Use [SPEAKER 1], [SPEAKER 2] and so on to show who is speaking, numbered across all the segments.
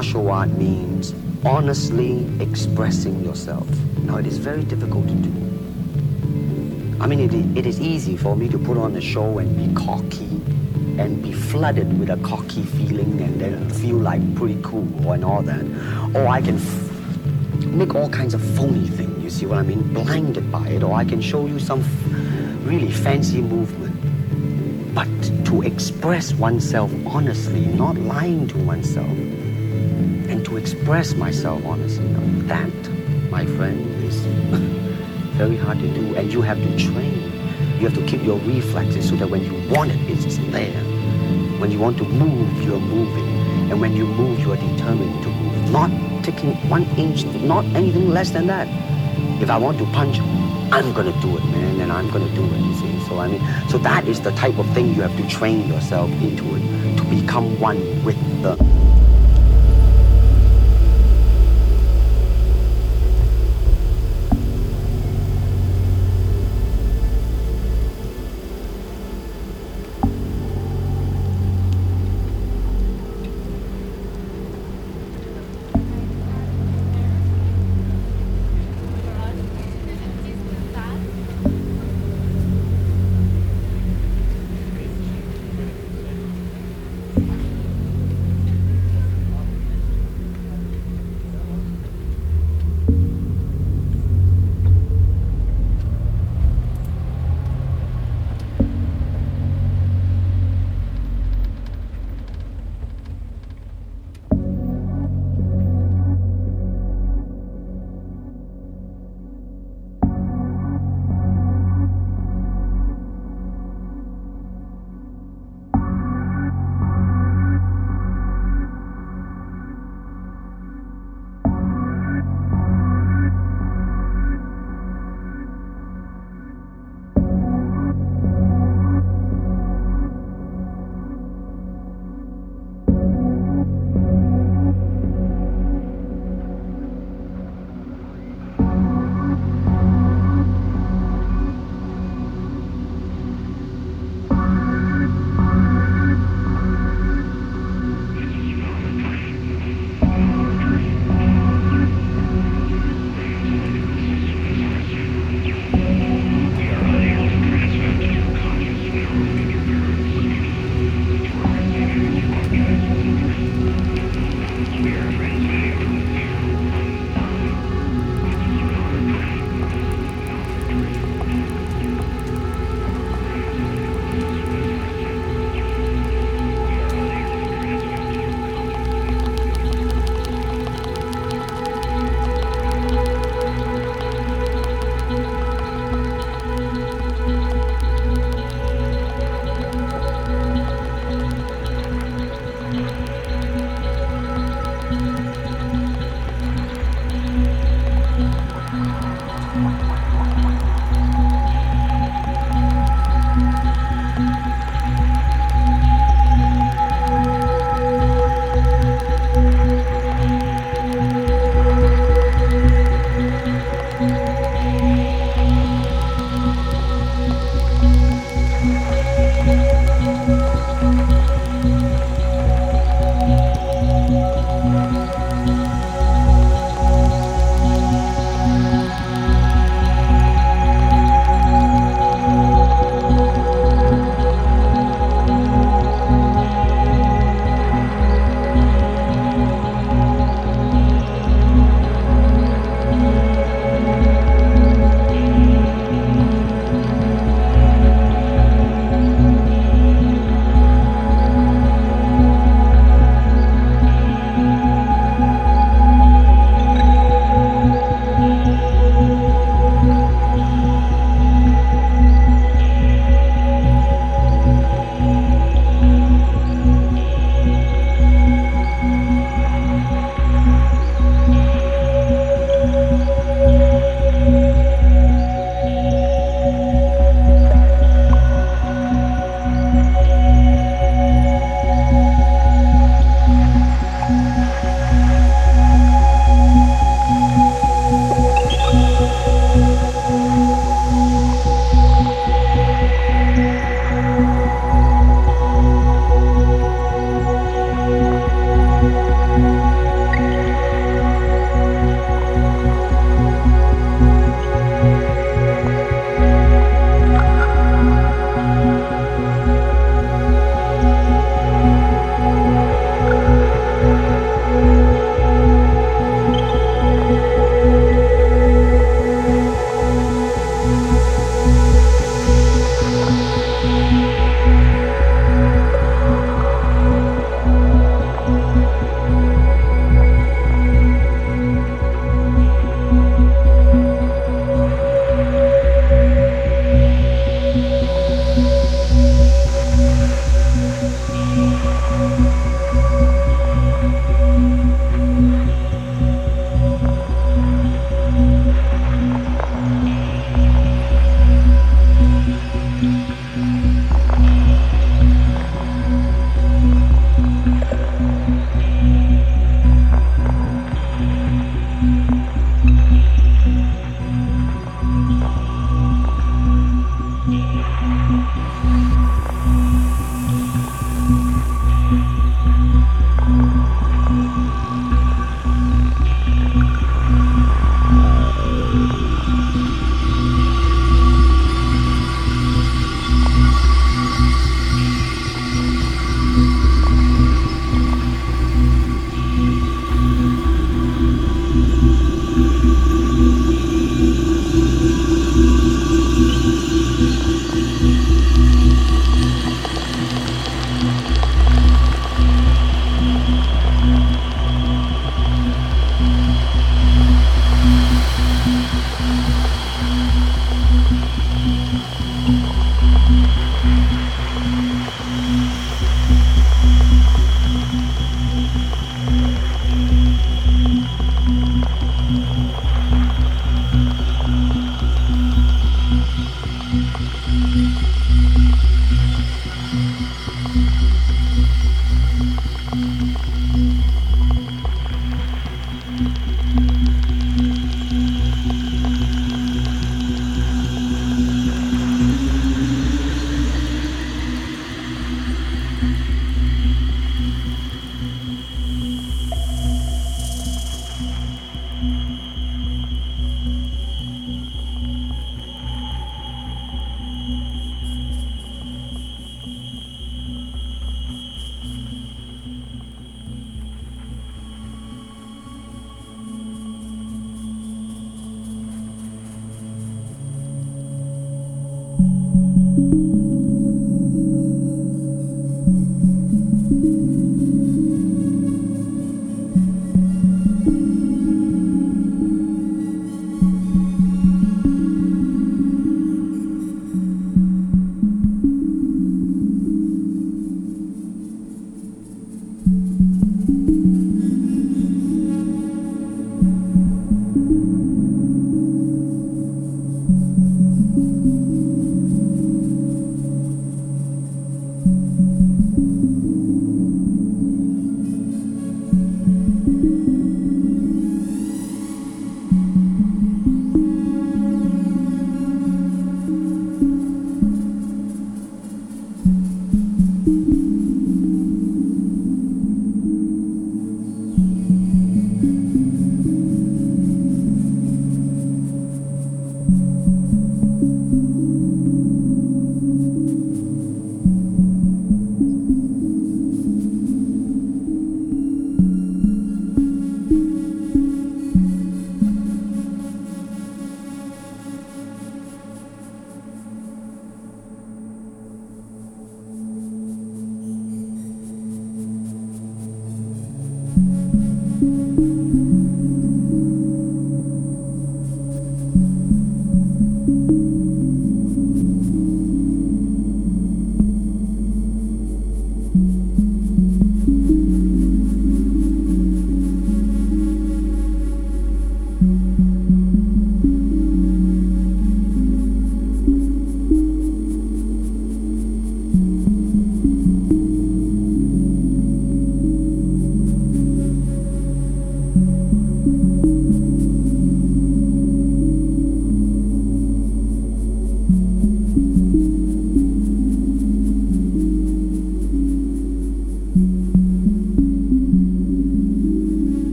[SPEAKER 1] martial means honestly expressing yourself. Now, it is very difficult to do. I mean, it, it is easy for me to put on a show and be cocky and be flooded with a cocky feeling and then feel like pretty cool and all that. Or I can f- make all kinds of phony things, you see what I mean? Blinded by it. Or I can show you some f- really fancy movement. But to express oneself honestly, not lying to oneself, express myself honestly, that, my friend, is very hard to do. And you have to train. You have to keep your reflexes so that when you want it, it's there. When you want to move, you're moving. And when you move, you are determined to move. Not taking one inch, not anything less than that. If I want to punch, I'm gonna do it, man, and I'm gonna do it, you see. So I mean, so that is the type of thing you have to train yourself into it, to become one with the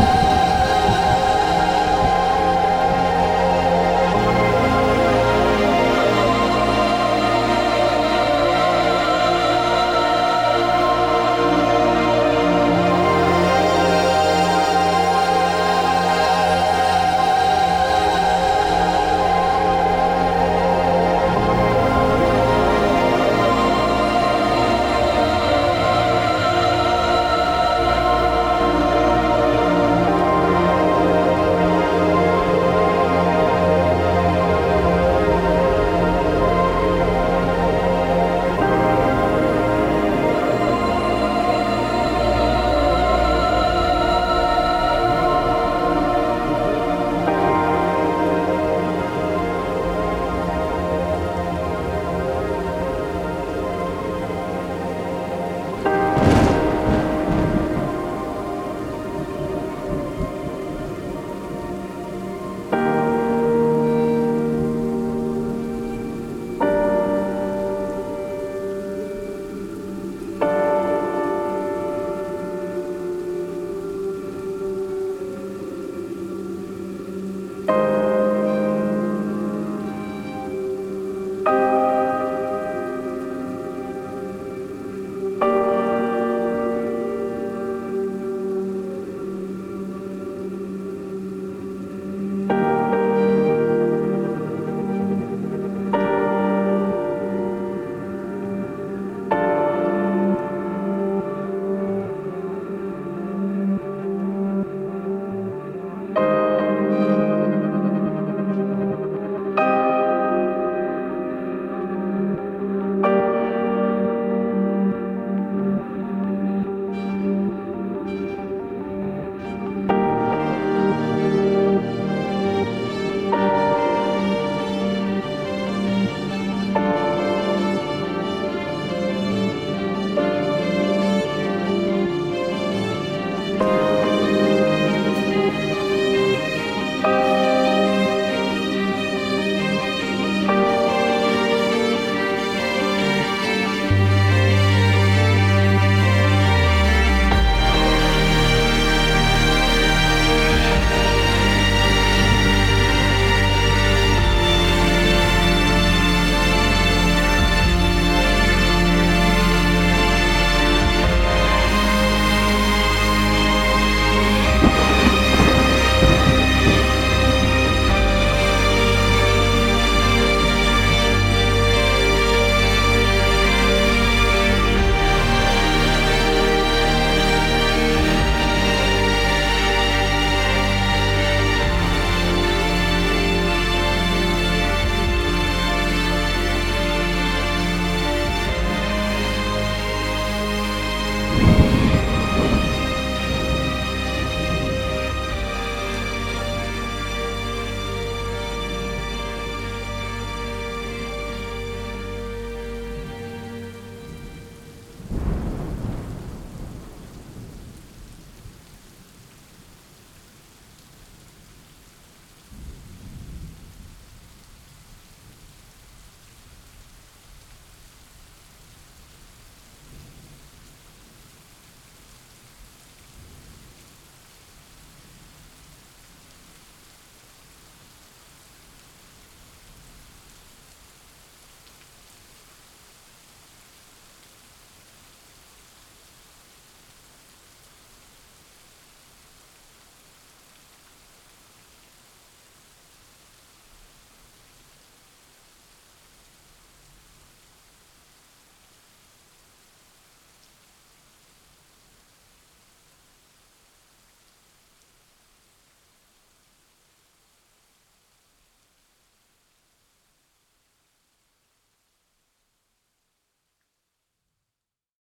[SPEAKER 2] you